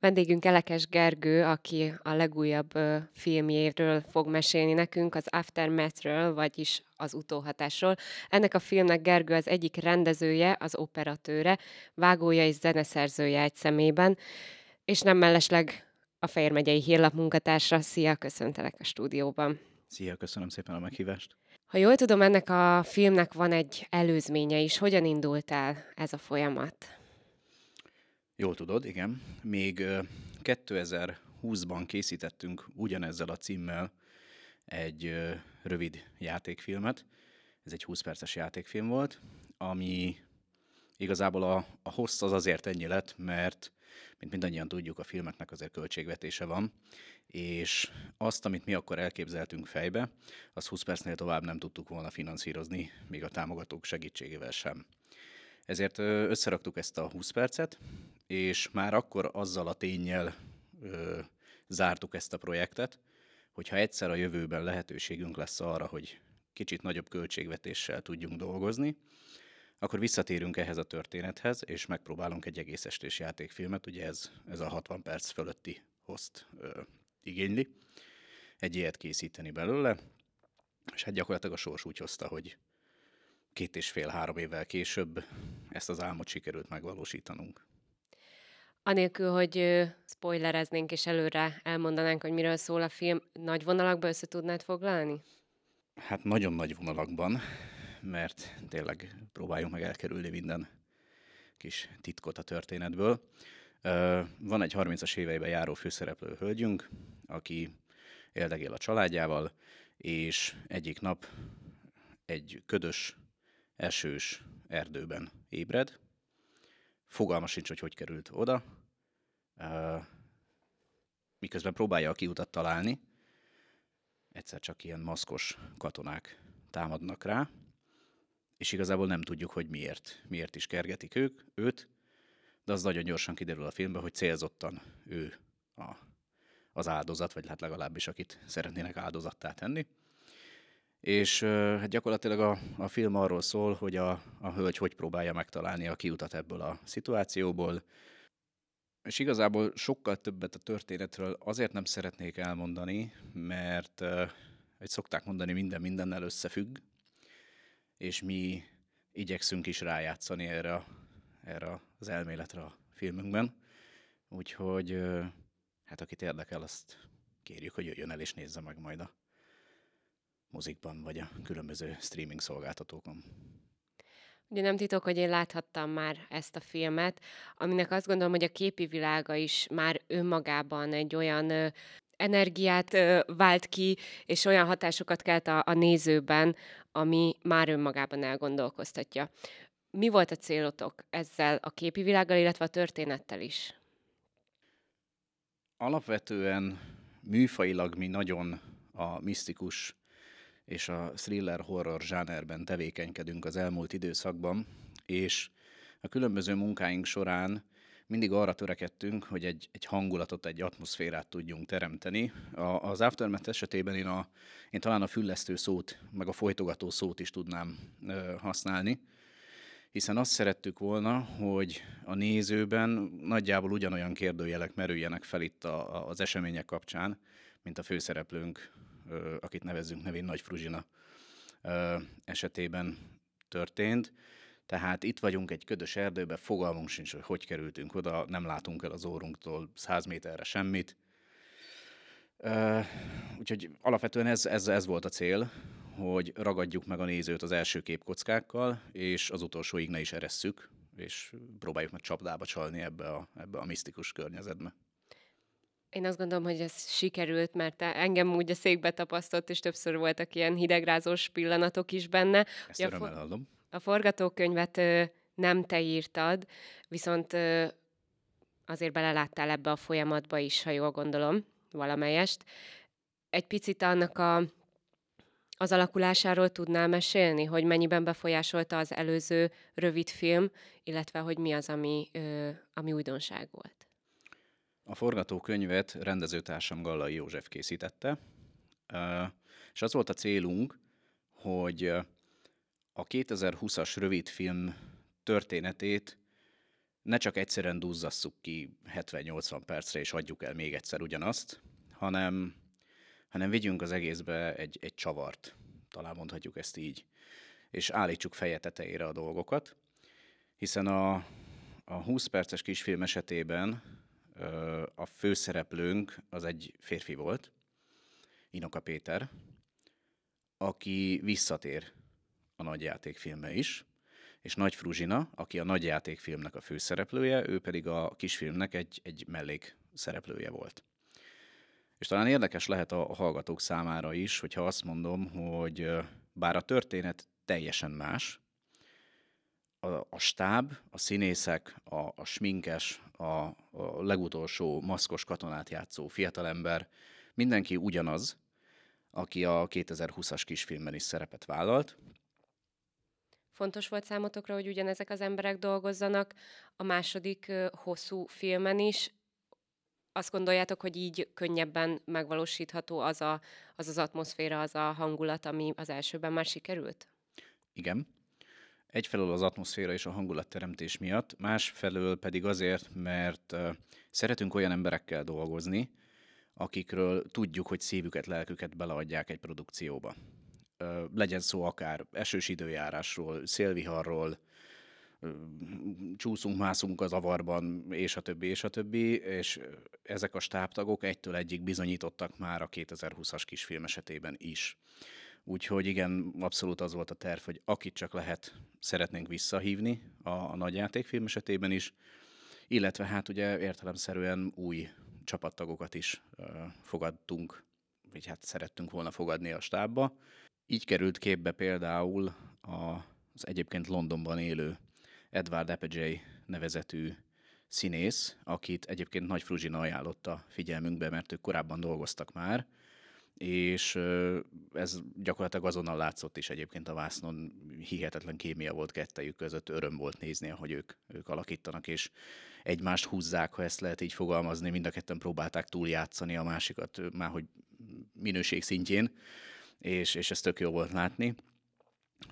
Vendégünk Elekes Gergő, aki a legújabb filmjéről fog mesélni nekünk, az Aftermathről, vagyis az utóhatásról. Ennek a filmnek Gergő az egyik rendezője, az operatőre, vágója és zeneszerzője egy szemében, és nem mellesleg a Fejér megyei hírlap munkatársa. Szia, köszöntelek a stúdióban. Szia, köszönöm szépen a meghívást. Ha jól tudom, ennek a filmnek van egy előzménye is. Hogyan indult el ez a folyamat? Jól tudod, igen. Még 2020-ban készítettünk ugyanezzel a címmel egy rövid játékfilmet. Ez egy 20 perces játékfilm volt, ami igazából a, a hossz az azért ennyi lett, mert mint mindannyian tudjuk, a filmeknek azért költségvetése van, és azt, amit mi akkor elképzeltünk fejbe, az 20 percnél tovább nem tudtuk volna finanszírozni, még a támogatók segítségével sem. Ezért összeraktuk ezt a 20 percet, és már akkor azzal a tényel ö, zártuk ezt a projektet, hogyha egyszer a jövőben lehetőségünk lesz arra, hogy kicsit nagyobb költségvetéssel tudjunk dolgozni, akkor visszatérünk ehhez a történethez, és megpróbálunk egy egész estés játékfilmet, ugye ez, ez a 60 perc fölötti host igényli, egy ilyet készíteni belőle, és hát gyakorlatilag a sors úgy hozta, hogy két és fél-három évvel később ezt az álmot sikerült megvalósítanunk. Anélkül, hogy spoilereznénk és előre elmondanánk, hogy miről szól a film, nagy vonalakban össze tudnád foglalni? Hát nagyon nagy vonalakban, mert tényleg próbáljunk meg elkerülni minden kis titkot a történetből. Van egy 30-as éveiben járó főszereplő hölgyünk, aki éldegél a családjával, és egyik nap egy ködös, esős erdőben ébred. Fogalma sincs, hogy hogy került oda. Miközben próbálja a kiutat találni, egyszer csak ilyen maszkos katonák támadnak rá, és igazából nem tudjuk, hogy miért. Miért is kergetik ők, őt, de az nagyon gyorsan kiderül a filmben, hogy célzottan ő a, az áldozat, vagy hát legalábbis akit szeretnének áldozattá tenni. És hát gyakorlatilag a, a film arról szól, hogy a, a hölgy hogy próbálja megtalálni a kiutat ebből a szituációból, és igazából sokkal többet a történetről azért nem szeretnék elmondani, mert, hogy szokták mondani, minden mindennel összefügg, és mi igyekszünk is rájátszani erre, erre az elméletre a filmünkben. Úgyhogy hát akit érdekel, azt kérjük, hogy jöjjön el és nézze meg majd a mozikban, vagy a különböző streaming szolgáltatókon. Ugye nem titok, hogy én láthattam már ezt a filmet, aminek azt gondolom, hogy a képi világa is már önmagában egy olyan ö, energiát ö, vált ki, és olyan hatásokat kelt a, a nézőben, ami már önmagában elgondolkoztatja. Mi volt a célotok ezzel a képi világgal, illetve a történettel is? Alapvetően műfailag mi nagyon a misztikus és a thriller horror zsánerben tevékenykedünk az elmúlt időszakban, és a különböző munkáink során mindig arra törekedtünk, hogy egy, egy hangulatot, egy atmoszférát tudjunk teremteni. A, az Aftermath esetében én, a, én talán a füllesztő szót, meg a folytogató szót is tudnám ö, használni, hiszen azt szerettük volna, hogy a nézőben nagyjából ugyanolyan kérdőjelek merüljenek fel itt a, a, az események kapcsán, mint a főszereplőnk akit nevezzünk nevén Nagy Fruzsina esetében történt. Tehát itt vagyunk egy ködös erdőben, fogalmunk sincs, hogy hogy kerültünk oda, nem látunk el az órunktól száz méterre semmit. Úgyhogy alapvetően ez, ez, ez volt a cél, hogy ragadjuk meg a nézőt az első képkockákkal, és az utolsóig ne is eresszük, és próbáljuk meg csapdába csalni ebbe a, ebbe a misztikus környezetbe. Én azt gondolom, hogy ez sikerült, mert engem úgy a székbe tapasztott, és többször voltak ilyen hidegrázós pillanatok is benne. Ezt örömmel hallom. A forgatókönyvet ö, nem te írtad, viszont ö, azért beleláttál ebbe a folyamatba is, ha jól gondolom, valamelyest. Egy picit annak a az alakulásáról tudnál mesélni, hogy mennyiben befolyásolta az előző rövid film, illetve hogy mi az, ami, ö, ami újdonság volt? A forgatókönyvet rendezőtársam Gallai József készítette, és az volt a célunk, hogy a 2020-as rövidfilm történetét ne csak egyszerűen duzzasszuk ki 70-80 percre, és adjuk el még egyszer ugyanazt, hanem, hanem vigyünk az egészbe egy, egy csavart, talán mondhatjuk ezt így, és állítsuk feje tetejére a dolgokat, hiszen a, a 20 perces kisfilm esetében a főszereplőnk az egy férfi volt, Inoka Péter, aki visszatér a nagyjátékfilmbe is, és Nagy Fruzsina, aki a nagyjátékfilmnek a főszereplője, ő pedig a kisfilmnek egy, egy mellék szereplője volt. És talán érdekes lehet a hallgatók számára is, hogyha azt mondom, hogy bár a történet teljesen más, a, a stáb, a színészek, a, a sminkes, a, a legutolsó maszkos katonát játszó fiatalember, mindenki ugyanaz, aki a 2020-as kisfilmben is szerepet vállalt. Fontos volt számotokra, hogy ugyanezek az emberek dolgozzanak a második hosszú filmen is. Azt gondoljátok, hogy így könnyebben megvalósítható az a, az, az atmoszféra, az a hangulat, ami az elsőben már sikerült? Igen. Egyfelől az atmoszféra és a hangulatteremtés miatt, másfelől pedig azért, mert szeretünk olyan emberekkel dolgozni, akikről tudjuk, hogy szívüket, lelküket beleadják egy produkcióba. Legyen szó akár esős időjárásról, szélviharról, csúszunk, mászunk az avarban, és a többi, és a többi, és ezek a stábtagok egytől egyik bizonyítottak már a 2020-as kisfilm esetében is. Úgyhogy igen, abszolút az volt a terv, hogy akit csak lehet, szeretnénk visszahívni a, a nagyjátékfilm esetében is, illetve hát ugye értelemszerűen új csapattagokat is fogadtunk, vagy hát szerettünk volna fogadni a stábba. Így került képbe például az egyébként Londonban élő Edward Apogee nevezetű színész, akit egyébként Nagy Fruzsina ajánlotta figyelmünkbe, mert ők korábban dolgoztak már, és ez gyakorlatilag azonnal látszott is egyébként a vásznon, hihetetlen kémia volt kettejük között, öröm volt nézni, ahogy ők, ők alakítanak, és egymást húzzák, ha ezt lehet így fogalmazni, mind a ketten próbálták túljátszani a másikat, már hogy minőség szintjén, és, és ez tök jó volt látni,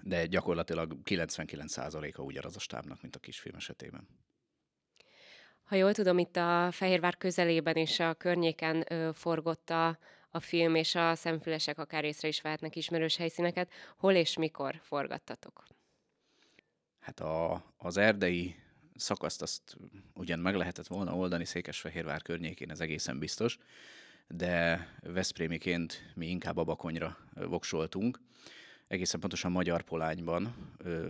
de gyakorlatilag 99%-a ugyanaz a stábnak, mint a kisfilm esetében. Ha jól tudom, itt a Fehérvár közelében és a környéken ö, forgott a, a film, és a szemfülesek akár észre is vehetnek ismerős helyszíneket. Hol és mikor forgattatok? Hát a, az erdei szakaszt azt ugyan meg lehetett volna oldani Székesfehérvár környékén, ez egészen biztos, de Veszprémiként mi inkább a Bakonyra voksoltunk. Egészen pontosan Magyar Polányban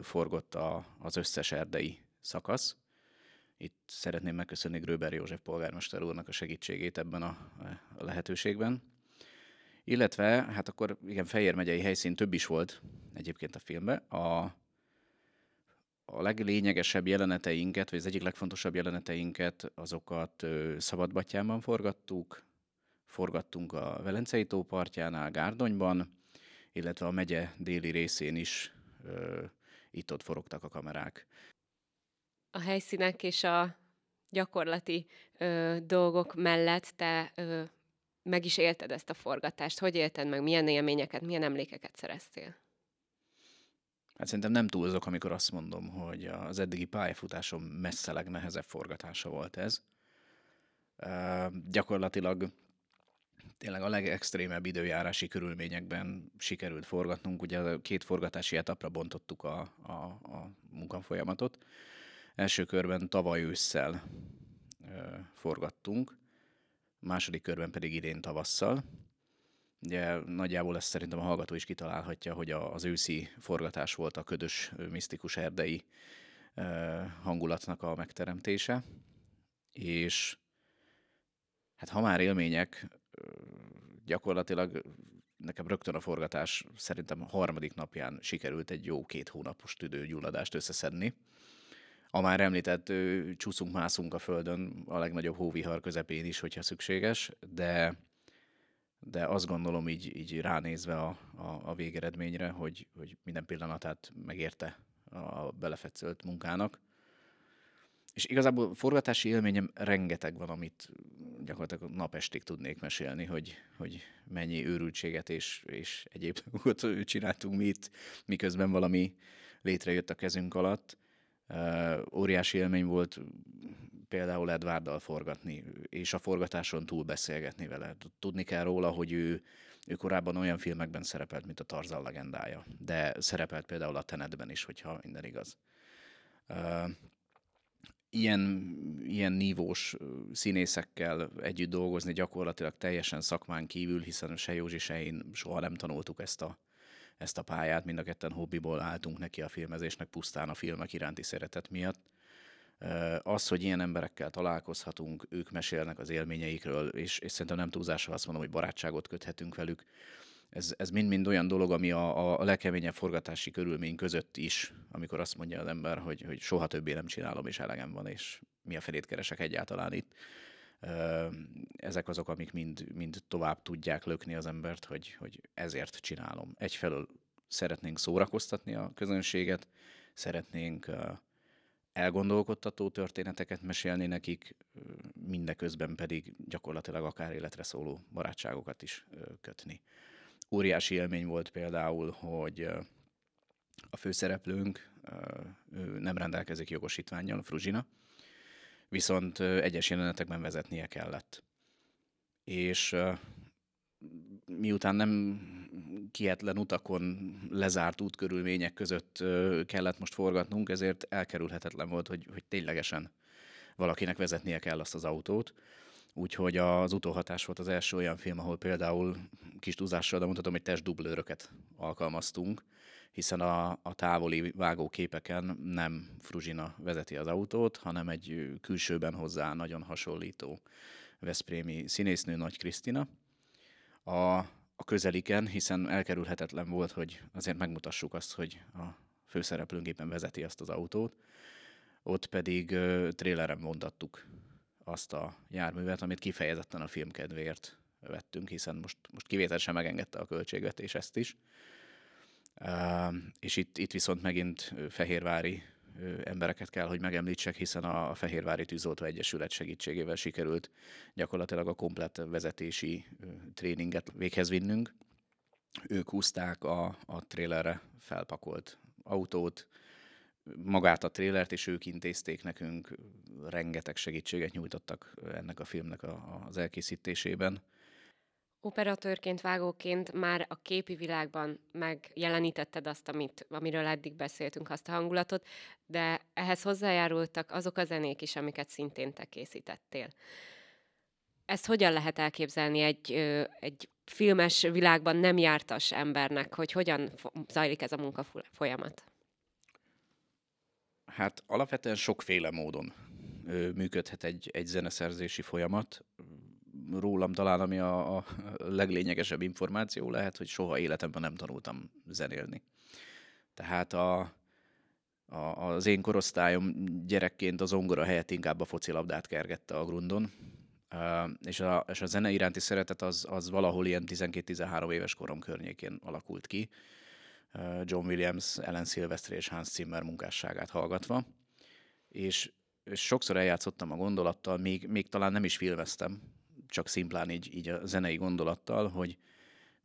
forgott a, az összes erdei szakasz. Itt szeretném megköszönni Gröber József polgármester úrnak a segítségét ebben a, a lehetőségben. Illetve, hát akkor igen, Fejér megyei helyszín több is volt egyébként a filmben. A, a leglényegesebb jeleneteinket, vagy az egyik legfontosabb jeleneteinket, azokat Szabadbatyánban forgattuk, forgattunk a Velencei tó partjánál, Gárdonyban, illetve a megye déli részén is itt-ott forogtak a kamerák. A helyszínek és a gyakorlati ö, dolgok mellett te ö, meg is élted ezt a forgatást. Hogy élted meg? Milyen élményeket, milyen emlékeket szereztél? Hát szerintem nem túlzok, amikor azt mondom, hogy az eddigi pályafutásom messze legnehezebb forgatása volt ez. Uh, gyakorlatilag tényleg a legextrémebb időjárási körülményekben sikerült forgatnunk. Ugye két forgatási etapra bontottuk a, a, a munkafolyamatot. Első körben tavaly ősszel uh, forgattunk, második körben pedig idén tavasszal. Ugye nagyjából ezt szerintem a hallgató is kitalálhatja, hogy az őszi forgatás volt a ködös, misztikus erdei hangulatnak a megteremtése, és hát ha már élmények, gyakorlatilag nekem rögtön a forgatás szerintem a harmadik napján sikerült egy jó két hónapos tüdőgyulladást összeszedni, a már említett csúszunk-mászunk a földön a legnagyobb hóvihar közepén is, hogyha szükséges, de de azt gondolom így, így ránézve a, a, a végeredményre, hogy, hogy minden pillanatát megérte a belefetszölt munkának. És igazából forgatási élményem rengeteg van, amit gyakorlatilag napestig tudnék mesélni, hogy, hogy mennyi őrültséget és, és egyéb dolgot csináltunk mi itt, miközben valami létrejött a kezünk alatt. Óriási élmény volt például Edvárdal forgatni, és a forgatáson túl beszélgetni vele. Tudni kell róla, hogy ő, ő korábban olyan filmekben szerepelt, mint a Tarzan legendája, de szerepelt például a Tenetben is, hogyha minden igaz. Ilyen, ilyen nívós színészekkel együtt dolgozni gyakorlatilag teljesen szakmán kívül, hiszen se Józsi, se én soha nem tanultuk ezt a, ezt a pályát, mind a ketten hobbiból álltunk neki a filmezésnek pusztán a filmek iránti szeretet miatt. Az, hogy ilyen emberekkel találkozhatunk, ők mesélnek az élményeikről, és, és szerintem nem túlzással azt mondom, hogy barátságot köthetünk velük, ez, ez mind-mind olyan dolog, ami a, a legkeményebb forgatási körülmény között is, amikor azt mondja az ember, hogy, hogy soha többé nem csinálom, és elegem van, és mi a felét keresek egyáltalán itt. Ezek azok, amik mind, mind tovább tudják lökni az embert, hogy, hogy ezért csinálom. Egyfelől szeretnénk szórakoztatni a közönséget, szeretnénk elgondolkodtató történeteket mesélni nekik, mindeközben pedig gyakorlatilag akár életre szóló barátságokat is kötni. Óriási élmény volt például, hogy a főszereplőnk ő nem rendelkezik jogosítványjal, Fruzsina, viszont egyes jelenetekben vezetnie kellett. És miután nem kietlen utakon lezárt útkörülmények között kellett most forgatnunk, ezért elkerülhetetlen volt, hogy, hogy ténylegesen valakinek vezetnie kell azt az autót. Úgyhogy az utóhatás volt az első olyan film, ahol például kis túlzással, de mondhatom, hogy testdublőröket alkalmaztunk, hiszen a, a távoli vágóképeken nem Fruzsina vezeti az autót, hanem egy külsőben hozzá nagyon hasonlító Veszprémi színésznő Nagy Krisztina. A, a közeliken, hiszen elkerülhetetlen volt, hogy azért megmutassuk azt, hogy a főszereplőnk éppen vezeti azt az autót. Ott pedig uh, tréleren mondattuk azt a járművet, amit kifejezetten a film kedvéért vettünk, hiszen most, most kivételesen megengedte a költségvetés ezt is. És itt, itt viszont megint fehérvári embereket kell, hogy megemlítsek, hiszen a Fehérvári Tűzoltó Egyesület segítségével sikerült gyakorlatilag a komplett vezetési tréninget véghez vinnünk. Ők húzták a, a trélerre felpakolt autót, magát a trélert, és ők intézték nekünk, rengeteg segítséget nyújtottak ennek a filmnek a, az elkészítésében. Operatőrként, vágóként már a képi világban megjelenítetted azt, amit, amiről eddig beszéltünk, azt a hangulatot, de ehhez hozzájárultak azok a zenék is, amiket szintén te készítettél. Ezt hogyan lehet elképzelni egy, egy filmes világban nem jártas embernek, hogy hogyan zajlik ez a munka folyamat? Hát alapvetően sokféle módon működhet egy, egy zeneszerzési folyamat. Rólam talán, ami a, a leglényegesebb információ lehet, hogy soha életemben nem tanultam zenélni. Tehát a, a, az én korosztályom gyerekként az ongora helyett inkább a focilabdát kergette a grundon, és, a, és a zene iránti szeretet az, az valahol ilyen 12-13 éves korom környékén alakult ki. John Williams, Ellen Silvestri és Hans Zimmer munkásságát hallgatva, és, és sokszor eljátszottam a gondolattal, még, még talán nem is filmeztem, csak szimplán így, így a zenei gondolattal, hogy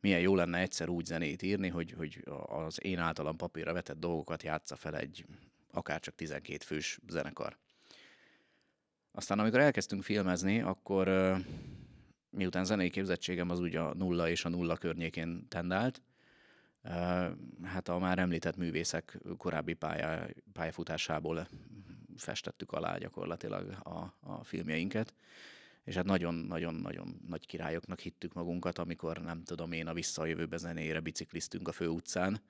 milyen jó lenne egyszer úgy zenét írni, hogy, hogy az én általam papírra vetett dolgokat játsza fel egy akár csak 12 fős zenekar. Aztán amikor elkezdtünk filmezni, akkor miután zenei képzettségem az úgy a nulla és a nulla környékén tendált, hát a már említett művészek korábbi pályá, pályafutásából festettük alá gyakorlatilag a, a filmjeinket, és hát nagyon-nagyon-nagyon nagy királyoknak hittük magunkat, amikor nem tudom én a visszajövőbe zenére bicikliztünk a főutcán,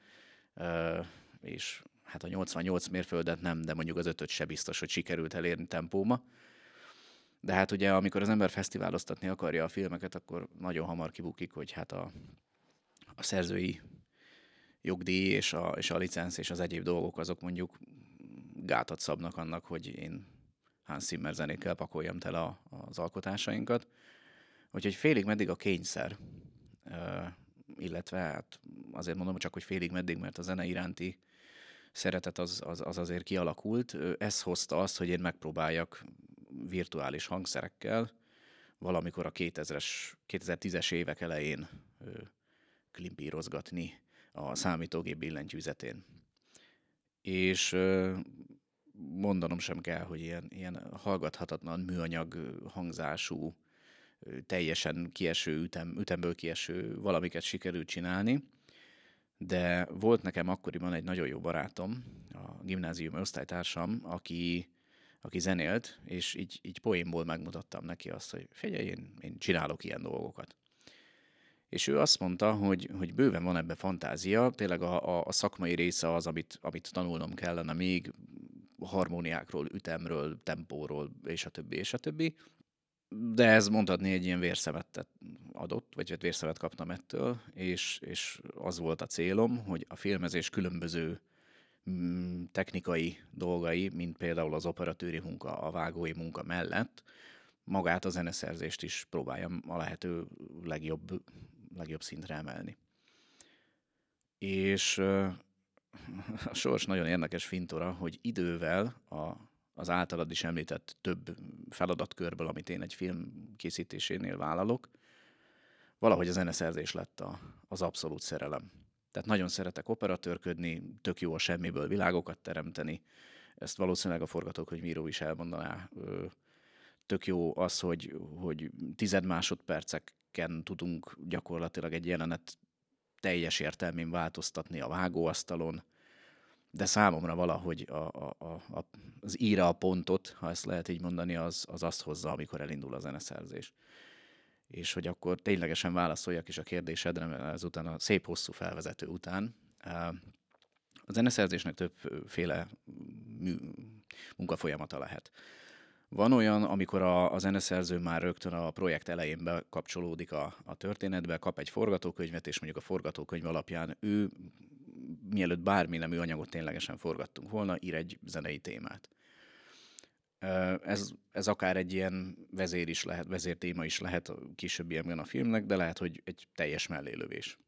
és hát a 88 mérföldet nem, de mondjuk az ötöt se biztos, hogy sikerült elérni tempóma. De hát ugye, amikor az ember fesztiváloztatni akarja a filmeket, akkor nagyon hamar kibukik, hogy hát a, a szerzői jogdíj és a, és a licensz és az egyéb dolgok azok mondjuk gátat szabnak annak, hogy én Hans Zimmer zenékkel pakoljam tele a, az alkotásainkat. Úgyhogy félig meddig a kényszer illetve hát azért mondom csak, hogy félig meddig, mert a zene iránti szeretet az, az, az azért kialakult. Ez hozta azt, hogy én megpróbáljak virtuális hangszerekkel valamikor a 2000-es, 2010-es évek elején klimpírozgatni a számítógép billentyűzetén. És mondanom sem kell, hogy ilyen, ilyen hallgathatatlan műanyag hangzású, teljesen kieső ütem, ütemből kieső valamiket sikerült csinálni, de volt nekem akkoriban egy nagyon jó barátom, a gimnázium osztálytársam, aki, aki zenélt, és így, így poénból megmutattam neki azt, hogy figyelj, én, én csinálok ilyen dolgokat. És ő azt mondta, hogy, hogy bőven van ebbe fantázia, tényleg a, a, a szakmai része az, amit, amit tanulnom kellene még, harmóniákról, ütemről, tempóról, és a többi, és a többi. De ez mondhatni egy ilyen vérszemet adott, vagy hát vérszemet kaptam ettől, és, és az volt a célom, hogy a filmezés különböző mm, technikai dolgai, mint például az operatőri munka, a vágói munka mellett, magát a zeneszerzést is próbáljam a lehető legjobb, legjobb szintre emelni. És a sors nagyon érdekes fintora, hogy idővel a, az általad is említett több feladatkörből, amit én egy film készítésénél vállalok, valahogy a zeneszerzés lett a, az abszolút szerelem. Tehát nagyon szeretek operatőrködni, tök jó a semmiből világokat teremteni. Ezt valószínűleg a forgatókönyvíró is elmondaná. Tök jó az, hogy, hogy tized másodperceken tudunk gyakorlatilag egy jelenet teljes értelmén változtatni a vágóasztalon, de számomra valahogy a, a, a, az íra a pontot, ha ezt lehet így mondani, az, az azt hozza, amikor elindul a zeneszerzés. És hogy akkor ténylegesen válaszoljak is a kérdésedre, ezután a szép hosszú felvezető után. A zeneszerzésnek többféle mű, munkafolyamata lehet. Van olyan, amikor a, a zeneszerző már rögtön a projekt elején bekapcsolódik a, a történetbe, kap egy forgatókönyvet, és mondjuk a forgatókönyv alapján ő, mielőtt bármi nemű anyagot ténylegesen forgattunk volna, ír egy zenei témát. Ez, ez akár egy ilyen vezér is lehet, vezértéma is lehet a későbbiekben a filmnek, de lehet, hogy egy teljes mellélövés.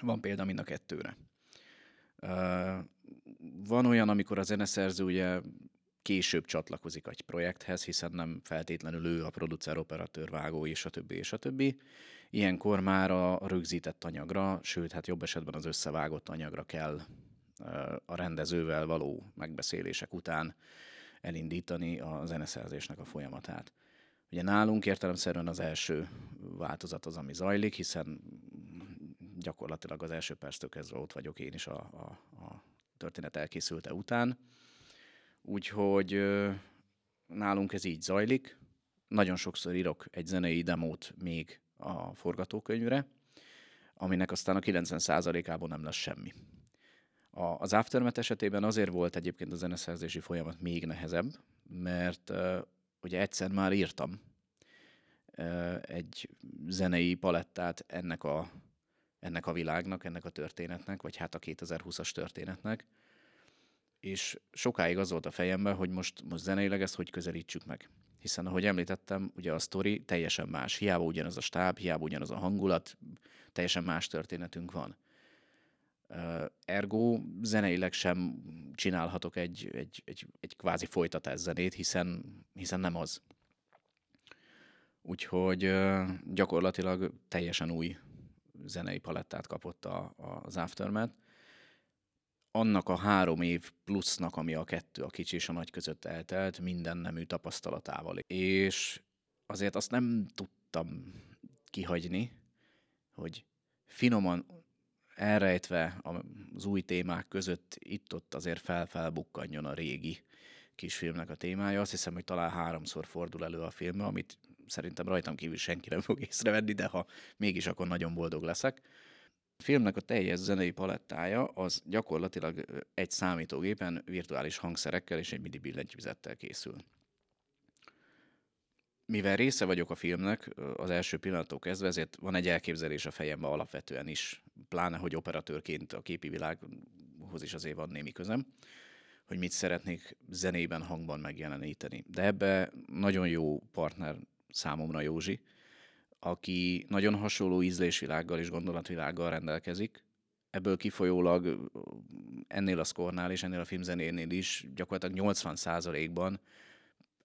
Van példa mind a kettőre. Van olyan, amikor a zeneszerző ugye később csatlakozik egy projekthez, hiszen nem feltétlenül ő a producer, operatőr, vágó és a többi, és a többi. Ilyenkor már a rögzített anyagra, sőt, hát jobb esetben az összevágott anyagra kell a rendezővel való megbeszélések után elindítani a zeneszerzésnek a folyamatát. Ugye nálunk értelemszerűen az első változat az, ami zajlik, hiszen gyakorlatilag az első perctől kezdve ott vagyok én is a, a, a történet elkészülte után Úgyhogy nálunk ez így zajlik. Nagyon sokszor írok egy zenei demót még a forgatókönyvre, aminek aztán a 90%-ában nem lesz semmi. Az Aftermath esetében azért volt egyébként a zeneszerzési folyamat még nehezebb, mert uh, ugye egyszer már írtam egy zenei palettát ennek a, ennek a világnak, ennek a történetnek, vagy hát a 2020-as történetnek, és sokáig az volt a fejemben, hogy most, most zeneileg ezt hogy közelítsük meg. Hiszen, ahogy említettem, ugye a sztori teljesen más. Hiába ugyanaz a stáb, hiába ugyanaz a hangulat, teljesen más történetünk van. Ergo zeneileg sem csinálhatok egy, egy, egy, egy kvázi folytatás zenét, hiszen, hiszen nem az. Úgyhogy gyakorlatilag teljesen új zenei palettát kapott a, az Aftermath, annak a három év plusznak, ami a kettő, a kicsi és a nagy között eltelt, minden nemű tapasztalatával. És azért azt nem tudtam kihagyni, hogy finoman elrejtve az új témák között itt-ott azért fel-felbukkanjon a régi kisfilmnek a témája. Azt hiszem, hogy talán háromszor fordul elő a film, amit szerintem rajtam kívül senki nem fog észrevenni, de ha mégis, akkor nagyon boldog leszek. Filmnek a teljes zenei palettája az gyakorlatilag egy számítógépen virtuális hangszerekkel és egy MIDI billentyűzettel készül. Mivel része vagyok a filmnek az első pillanattól kezdve, ezért van egy elképzelés a fejemben alapvetően is, pláne, hogy operatőrként a képi világhoz is azért van némi közem, hogy mit szeretnék zenében, hangban megjeleníteni. De ebbe nagyon jó partner számomra Józsi, aki nagyon hasonló ízlésvilággal és gondolatvilággal rendelkezik. Ebből kifolyólag ennél a szkornál és ennél a filmzenénél is gyakorlatilag 80%-ban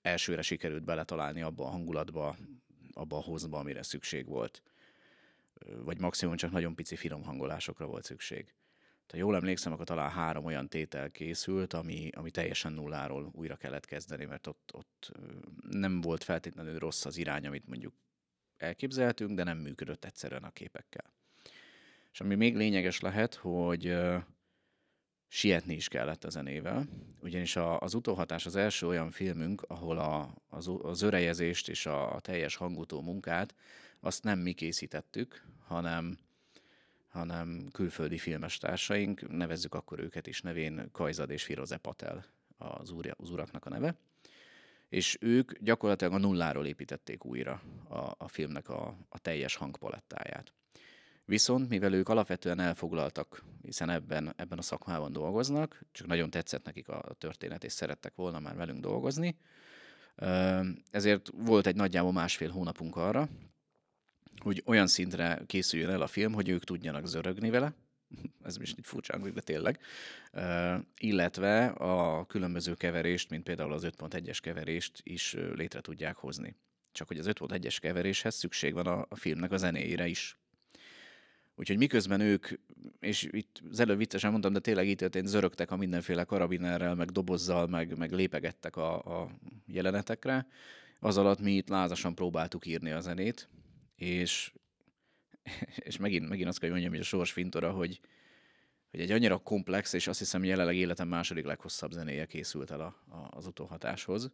elsőre sikerült beletalálni abba a hangulatba, abba a hozba, amire szükség volt. Vagy maximum csak nagyon pici finom hangolásokra volt szükség. Ha jól emlékszem, akkor talán három olyan tétel készült, ami, ami teljesen nulláról újra kellett kezdeni, mert ott, ott nem volt feltétlenül rossz az irány, amit mondjuk elképzeltünk, de nem működött egyszerűen a képekkel. És ami még lényeges lehet, hogy sietni is kellett a zenével, ugyanis a, az utóhatás az első olyan filmünk, ahol a, az, az örejezést és a, a teljes hangutó munkát azt nem mi készítettük, hanem hanem külföldi filmestársaink, nevezzük akkor őket is nevén Kajzad és Firoze Patel az, úr, az uraknak a neve, és ők gyakorlatilag a nulláról építették újra a, a filmnek a, a teljes hangpalettáját. Viszont, mivel ők alapvetően elfoglaltak, hiszen ebben, ebben a szakmában dolgoznak, csak nagyon tetszett nekik a történet, és szerettek volna már velünk dolgozni, ezért volt egy nagyjából másfél hónapunk arra, hogy olyan szintre készüljön el a film, hogy ők tudjanak zörögni vele, ez is egy furcsa hangzik, de tényleg, illetve a különböző keverést, mint például az 5.1-es keverést is létre tudják hozni. Csak hogy az 5.1-es keveréshez szükség van a, filmnek a zenéjére is. Úgyhogy miközben ők, és itt az előbb viccesen mondtam, de tényleg itt történt, zörögtek a mindenféle karabinerrel, meg dobozzal, meg, meg lépegettek a, a jelenetekre, az alatt mi itt lázasan próbáltuk írni a zenét, és, és megint, megint azt kell mondjam, hogy a sors fintora, hogy, hogy egy annyira komplex, és azt hiszem jelenleg életem második leghosszabb zenéje készült el a, a, az utóhatáshoz,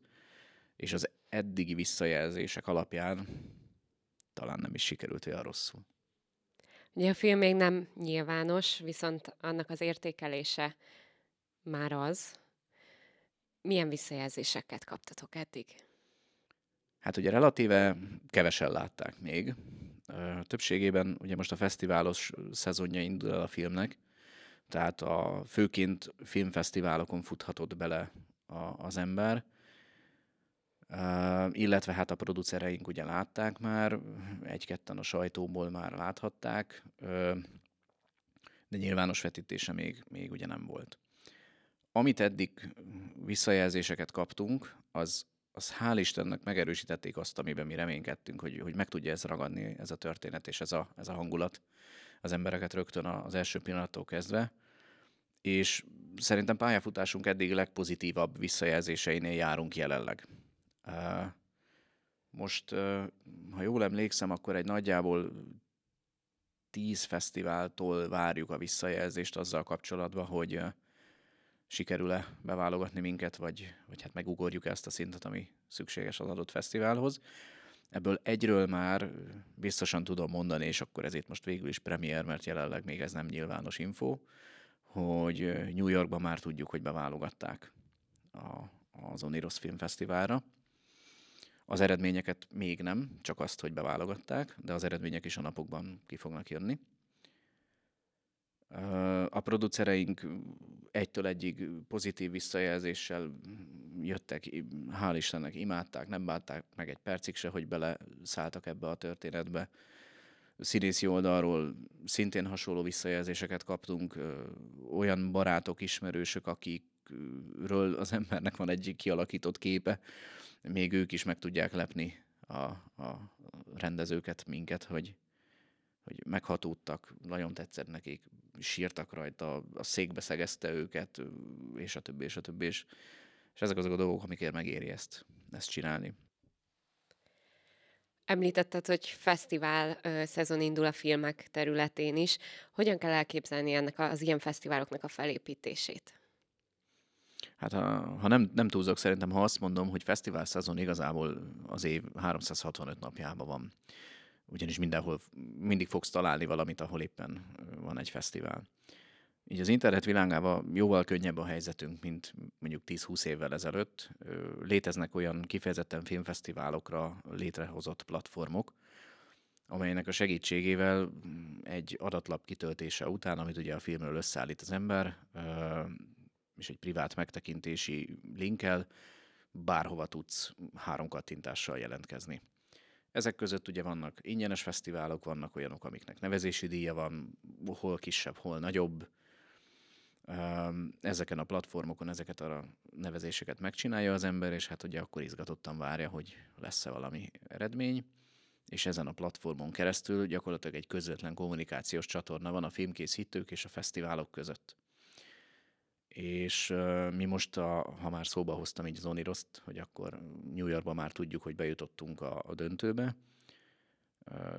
és az eddigi visszajelzések alapján talán nem is sikerült olyan rosszul. Ugye a film még nem nyilvános, viszont annak az értékelése már az. Milyen visszajelzéseket kaptatok eddig? Hát ugye relatíve kevesen látták még. Többségében ugye most a fesztiválos szezonja indul el a filmnek, tehát a főként filmfesztiválokon futhatott bele a, az ember, Uh, illetve hát a producereink ugye látták már, egy-ketten a sajtóból már láthatták, de nyilvános vetítése még, még ugye nem volt. Amit eddig visszajelzéseket kaptunk, az az hál' Istennek megerősítették azt, amiben mi reménykedtünk, hogy, hogy meg tudja ez ragadni, ez a történet és ez a, ez a hangulat az embereket rögtön az első pillanattól kezdve. És szerintem pályafutásunk eddig legpozitívabb visszajelzéseinél járunk jelenleg. Most, ha jól emlékszem, akkor egy nagyjából tíz fesztiváltól várjuk a visszajelzést azzal kapcsolatban, hogy sikerül-e beválogatni minket, vagy, vagy hát megugorjuk ezt a szintet, ami szükséges az adott fesztiválhoz. Ebből egyről már biztosan tudom mondani, és akkor ezért most végül is premier, mert jelenleg még ez nem nyilvános info, hogy New Yorkban már tudjuk, hogy beválogatták a, az Oniros Filmfesztiválra. Az eredményeket még nem, csak azt, hogy beválogatták, de az eredmények is a napokban ki fognak jönni. A producereink egytől egyig pozitív visszajelzéssel jöttek, hál' Istennek imádták, nem bánták meg egy percig se, hogy bele szálltak ebbe a történetbe. Színészi oldalról szintén hasonló visszajelzéseket kaptunk, olyan barátok, ismerősök, akikről az embernek van egy kialakított képe, még ők is meg tudják lepni a, a rendezőket, minket, hogy, hogy meghatódtak, nagyon tetszett nekik, sírtak rajta, a székbe szegezte őket, és a többi, és a többi, és, és ezek azok a dolgok, amikért megéri ezt, ezt csinálni. Említetted, hogy fesztivál szezon indul a filmek területén is. Hogyan kell elképzelni ennek az ilyen fesztiváloknak a felépítését? Hát ha, ha nem, nem túlzok, szerintem ha azt mondom, hogy fesztivál szezon igazából az év 365 napjában van ugyanis mindenhol mindig fogsz találni valamit, ahol éppen van egy fesztivál. Így az internet világában jóval könnyebb a helyzetünk, mint mondjuk 10-20 évvel ezelőtt. Léteznek olyan kifejezetten filmfesztiválokra létrehozott platformok, amelynek a segítségével egy adatlap kitöltése után, amit ugye a filmről összeállít az ember, és egy privát megtekintési linkkel bárhova tudsz három kattintással jelentkezni. Ezek között ugye vannak ingyenes fesztiválok, vannak olyanok, amiknek nevezési díja van, hol kisebb, hol nagyobb. Ezeken a platformokon ezeket a nevezéseket megcsinálja az ember, és hát ugye akkor izgatottan várja, hogy lesz-e valami eredmény és ezen a platformon keresztül gyakorlatilag egy közvetlen kommunikációs csatorna van a filmkészítők és a fesztiválok között. És mi most, a, ha már szóba hoztam így az hogy akkor New Yorkban már tudjuk, hogy bejutottunk a, a döntőbe,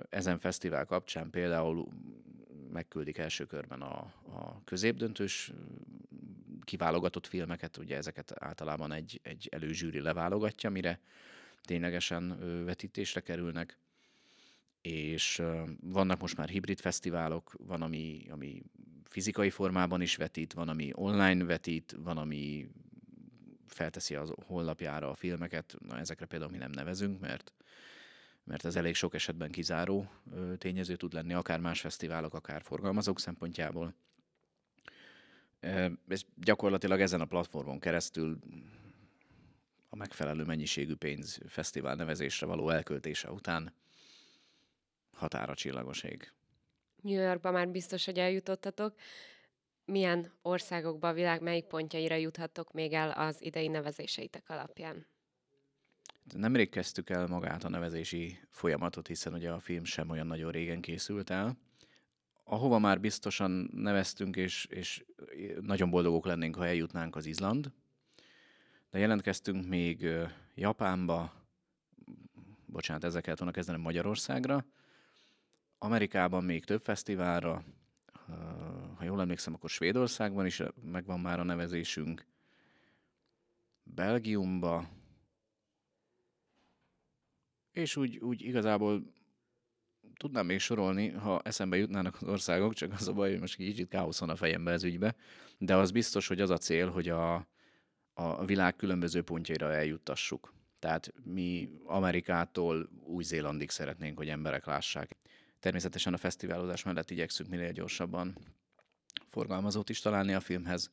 ezen fesztivál kapcsán például megküldik első körben a, a középdöntős kiválogatott filmeket, ugye ezeket általában egy, egy előzsűri leválogatja, mire ténylegesen vetítésre kerülnek és vannak most már hibrid fesztiválok, van, ami, ami fizikai formában is vetít, van, ami online vetít, van, ami felteszi az honlapjára a filmeket, na ezekre például mi nem nevezünk, mert mert ez elég sok esetben kizáró tényező tud lenni, akár más fesztiválok, akár forgalmazók szempontjából. És gyakorlatilag ezen a platformon keresztül a megfelelő mennyiségű pénz fesztivál nevezésre való elköltése után határa csillagos ég. New Yorkba már biztos, hogy eljutottatok. Milyen országokba, a világ melyik pontjaira juthattok még el az idei nevezéseitek alapján? Nemrég kezdtük el magát a nevezési folyamatot, hiszen ugye a film sem olyan nagyon régen készült el. Ahova már biztosan neveztünk, és, és nagyon boldogok lennénk, ha eljutnánk az Izland. De jelentkeztünk még Japánba, bocsánat, ezzel kellett volna kezdenem Magyarországra, Amerikában még több fesztiválra, ha jól emlékszem, akkor Svédországban is megvan már a nevezésünk, Belgiumba, és úgy, úgy igazából tudnám még sorolni, ha eszembe jutnának az országok, csak az a baj, hogy most kicsit káosz van a fejembe ez ügybe, de az biztos, hogy az a cél, hogy a, a világ különböző pontjaira eljuttassuk. Tehát mi Amerikától Új-Zélandig szeretnénk, hogy emberek lássák. Természetesen a fesztiválozás mellett igyekszünk minél gyorsabban forgalmazót is találni a filmhez.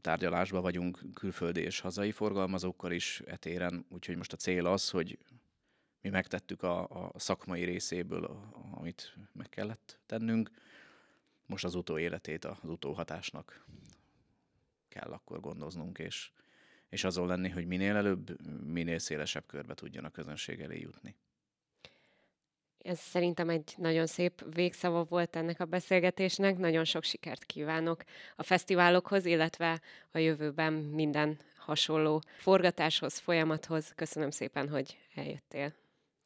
Tárgyalásban vagyunk külföldi és hazai forgalmazókkal is etéren, úgyhogy most a cél az, hogy mi megtettük a, a szakmai részéből, amit meg kellett tennünk. Most az utóéletét az utóhatásnak kell akkor gondoznunk, és, és azon lenni, hogy minél előbb, minél szélesebb körbe tudjon a közönség elé jutni. Ez szerintem egy nagyon szép végszava volt ennek a beszélgetésnek. Nagyon sok sikert kívánok a fesztiválokhoz, illetve a jövőben minden hasonló forgatáshoz, folyamathoz. Köszönöm szépen, hogy eljöttél.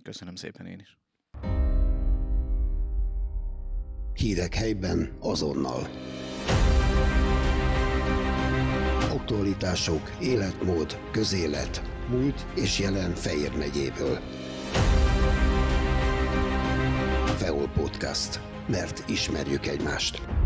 Köszönöm szépen én is. Hírek helyben azonnal. Aktualitások, életmód, közélet, múlt és jelen Fejér megyéből. Feol Podcast, mert ismerjük egymást.